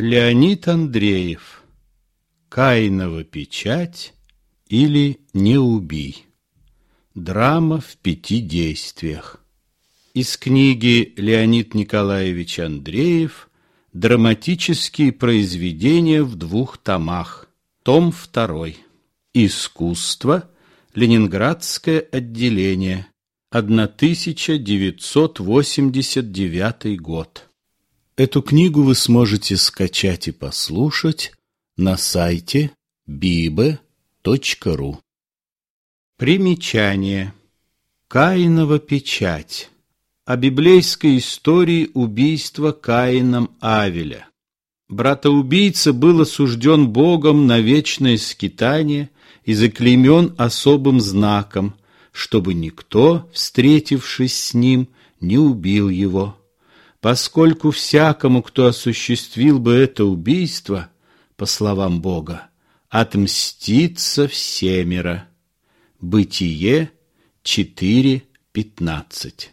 Леонид Андреев. Каинова печать или Не убий Драма в пяти действиях. Из книги Леонид Николаевич Андреев Драматические произведения в двух томах Том второй. Искусство. Ленинградское отделение. 1989 год Эту книгу вы сможете скачать и послушать на сайте bibe.ru. Примечание. Каинова печать. О библейской истории убийства Каином Авеля. Брата-убийца был осужден Богом на вечное скитание и заклеймен особым знаком, чтобы никто, встретившись с ним, не убил его поскольку всякому, кто осуществил бы это убийство, по словам Бога, отмстится всемиро. Бытие 4.15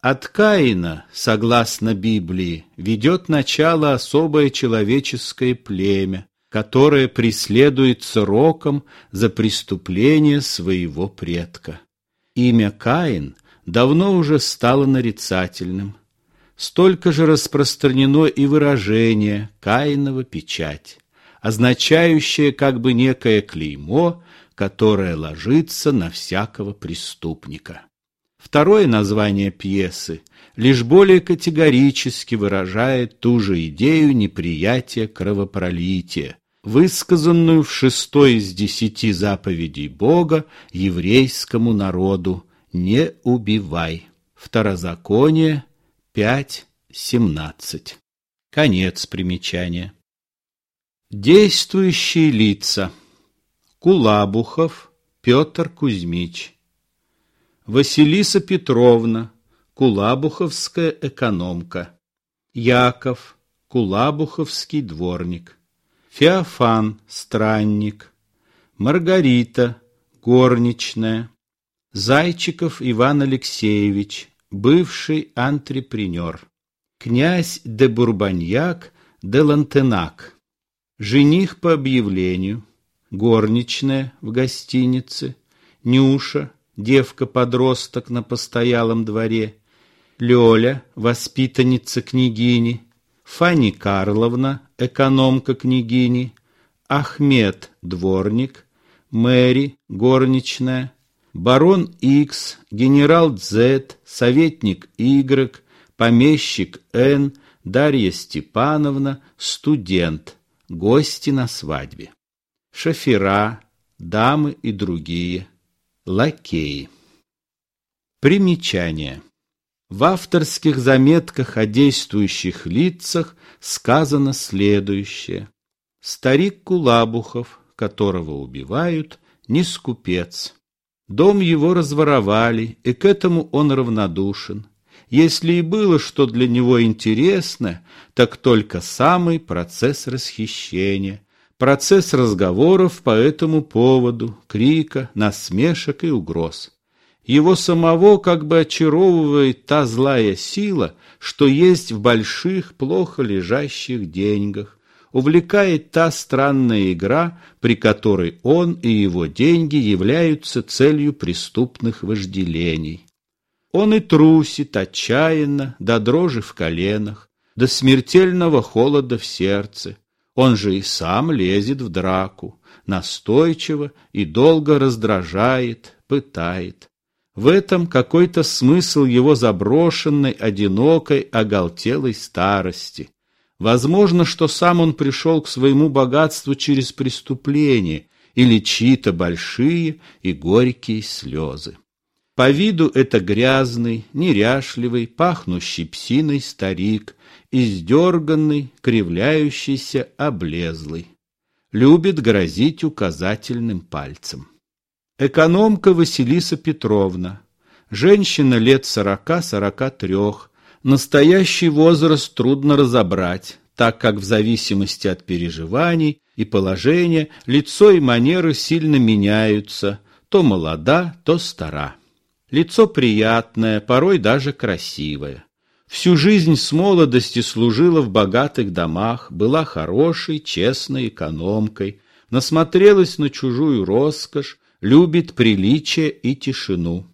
От Каина, согласно Библии, ведет начало особое человеческое племя, которое преследует сроком за преступление своего предка. Имя Каин давно уже стало нарицательным – столько же распространено и выражение «Каинова печать», означающее как бы некое клеймо, которое ложится на всякого преступника. Второе название пьесы лишь более категорически выражает ту же идею неприятия кровопролития, высказанную в шестой из десяти заповедей Бога еврейскому народу «Не убивай». Второзаконие 5.17. Конец примечания. Действующие лица. Кулабухов Петр Кузьмич. Василиса Петровна, Кулабуховская экономка. Яков, Кулабуховский дворник. Феофан, странник. Маргарита, горничная. Зайчиков Иван Алексеевич, бывший антрепренер, князь де Бурбаньяк де Лантенак, жених по объявлению, горничная в гостинице, Нюша, девка-подросток на постоялом дворе, Лёля, воспитанница княгини, Фанни Карловна, экономка княгини, Ахмед, дворник, Мэри, горничная, барон Икс, генерал Дзет, советник Y, помещик Н, Дарья Степановна, студент, гости на свадьбе. Шофера, дамы и другие, лакеи. Примечание. В авторских заметках о действующих лицах сказано следующее. Старик Кулабухов, которого убивают, не скупец. Дом его разворовали, и к этому он равнодушен. Если и было что для него интересно, так только самый процесс расхищения, процесс разговоров по этому поводу, крика, насмешек и угроз. Его самого как бы очаровывает та злая сила, что есть в больших, плохо лежащих деньгах, увлекает та странная игра, при которой он и его деньги являются целью преступных вожделений. Он и трусит отчаянно, до дрожи в коленах, до смертельного холода в сердце. Он же и сам лезет в драку, настойчиво и долго раздражает, пытает. В этом какой-то смысл его заброшенной, одинокой, оголтелой старости. Возможно, что сам он пришел к своему богатству через преступление или чьи-то большие и горькие слезы. По виду это грязный, неряшливый, пахнущий псиной старик, издерганный, кривляющийся, облезлый. Любит грозить указательным пальцем. Экономка Василиса Петровна, женщина лет сорока-сорока трех, Настоящий возраст трудно разобрать, так как в зависимости от переживаний и положения лицо и манеры сильно меняются, то молода, то стара. Лицо приятное, порой даже красивое. Всю жизнь с молодости служила в богатых домах, была хорошей, честной экономкой, насмотрелась на чужую роскошь, любит приличие и тишину.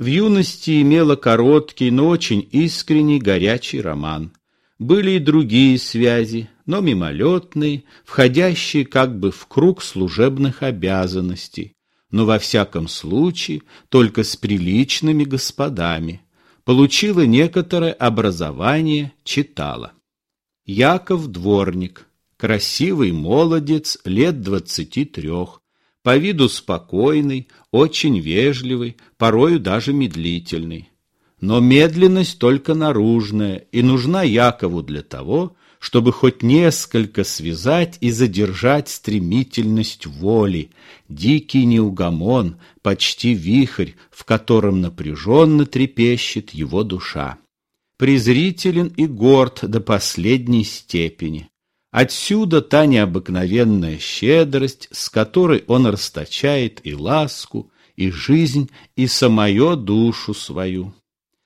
В юности имела короткий, но очень искренний горячий роман. Были и другие связи, но мимолетные, входящие как бы в круг служебных обязанностей, но во всяком случае только с приличными господами. Получила некоторое образование, читала. Яков Дворник, красивый молодец лет двадцати трех, по виду спокойный, очень вежливый, порою даже медлительный. Но медленность только наружная и нужна Якову для того, чтобы хоть несколько связать и задержать стремительность воли, дикий неугомон, почти вихрь, в котором напряженно трепещет его душа. Презрителен и горд до последней степени. Отсюда та необыкновенная щедрость, с которой он расточает и ласку, и жизнь, и самую душу свою.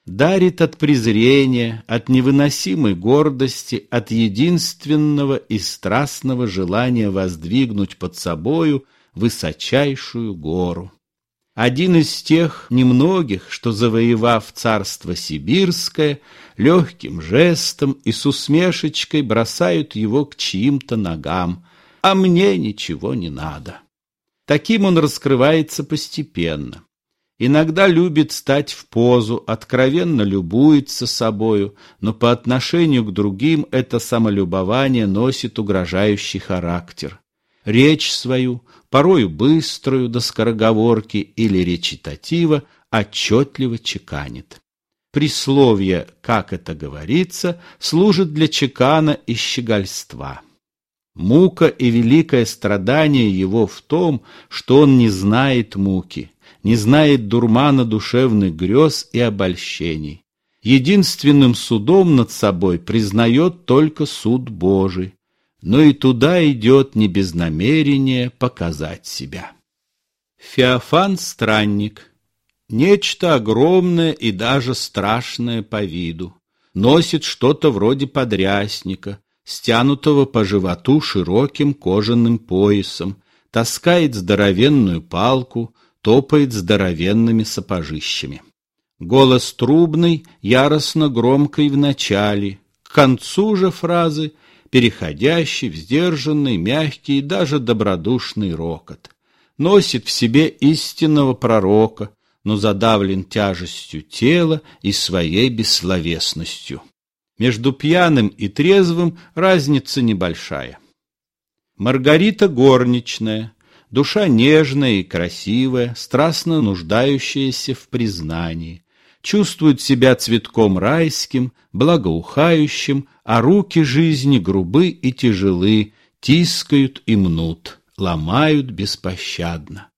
Дарит от презрения, от невыносимой гордости, от единственного и страстного желания воздвигнуть под собою высочайшую гору. Один из тех немногих, что, завоевав царство сибирское, легким жестом и с усмешечкой бросают его к чьим-то ногам, а мне ничего не надо. Таким он раскрывается постепенно. Иногда любит стать в позу, откровенно любуется собою, но по отношению к другим это самолюбование носит угрожающий характер. Речь свою, порою быструю до скороговорки или речитатива, отчетливо чеканит. Присловие «как это говорится» служит для чекана и щегольства. Мука и великое страдание его в том, что он не знает муки, не знает дурмана душевных грез и обольщений. Единственным судом над собой признает только суд Божий, но и туда идет не без намерения показать себя. Феофан – странник, нечто огромное и даже страшное по виду, носит что-то вроде подрясника, стянутого по животу широким кожаным поясом, таскает здоровенную палку, топает здоровенными сапожищами. Голос трубный, яростно громкий в начале, к концу же фразы – переходящий в сдержанный, мягкий и даже добродушный рокот. Носит в себе истинного пророка, но задавлен тяжестью тела и своей бессловесностью. Между пьяным и трезвым разница небольшая. Маргарита горничная, душа нежная и красивая, страстно нуждающаяся в признании, чувствует себя цветком райским, благоухающим, а руки жизни грубы и тяжелы, тискают и мнут, ломают беспощадно.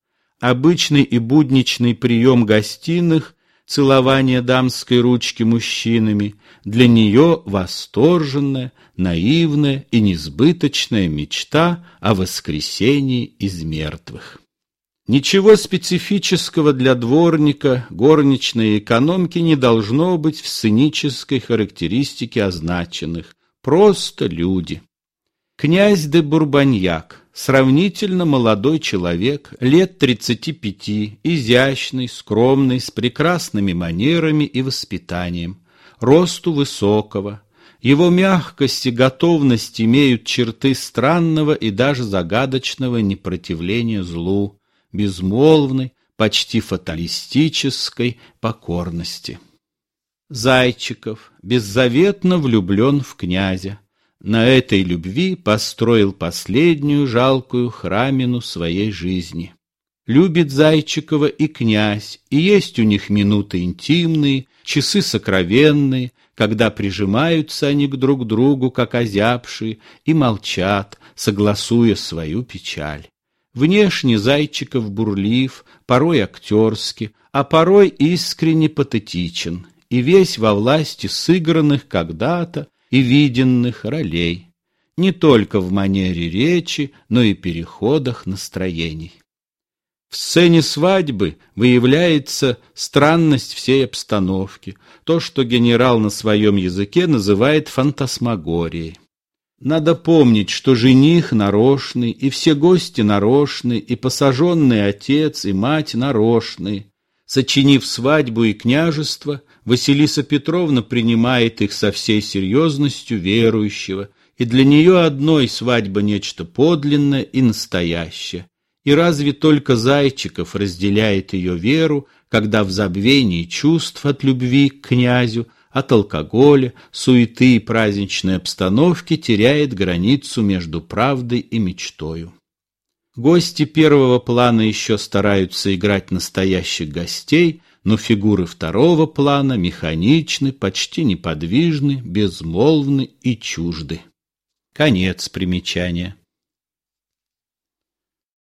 Обычный и будничный прием гостиных, целование дамской ручки мужчинами, для нее восторженная, наивная и несбыточная мечта о воскресении из мертвых. Ничего специфического для дворника, горничной экономки не должно быть в сценической характеристике означенных. Просто люди. Князь де Бурбаньяк, сравнительно молодой человек, лет 35, изящный, скромный, с прекрасными манерами и воспитанием, росту высокого. Его мягкость и готовность имеют черты странного и даже загадочного непротивления злу, безмолвной, почти фаталистической покорности. Зайчиков беззаветно влюблен в князя. На этой любви построил последнюю жалкую храмину своей жизни. Любит Зайчикова и князь, и есть у них минуты интимные, часы сокровенные, когда прижимаются они к друг другу, как озябшие, и молчат, согласуя свою печаль. Внешне Зайчиков бурлив, порой актерски, а порой искренне патетичен, и весь во власти сыгранных когда-то и виденных ролей, не только в манере речи, но и переходах настроений. В сцене свадьбы выявляется странность всей обстановки, то, что генерал на своем языке называет фантасмагорией. Надо помнить, что жених нарочный, и все гости нарочны, и посаженный отец и мать нарочны. Сочинив свадьбу и княжество, Василиса Петровна принимает их со всей серьезностью верующего, и для нее одной свадьба нечто подлинное и настоящее. И разве только Зайчиков разделяет ее веру, когда в забвении чувств от любви к князю, от алкоголя, суеты и праздничной обстановки теряет границу между правдой и мечтою. Гости первого плана еще стараются играть настоящих гостей, но фигуры второго плана механичны, почти неподвижны, безмолвны и чужды. Конец примечания.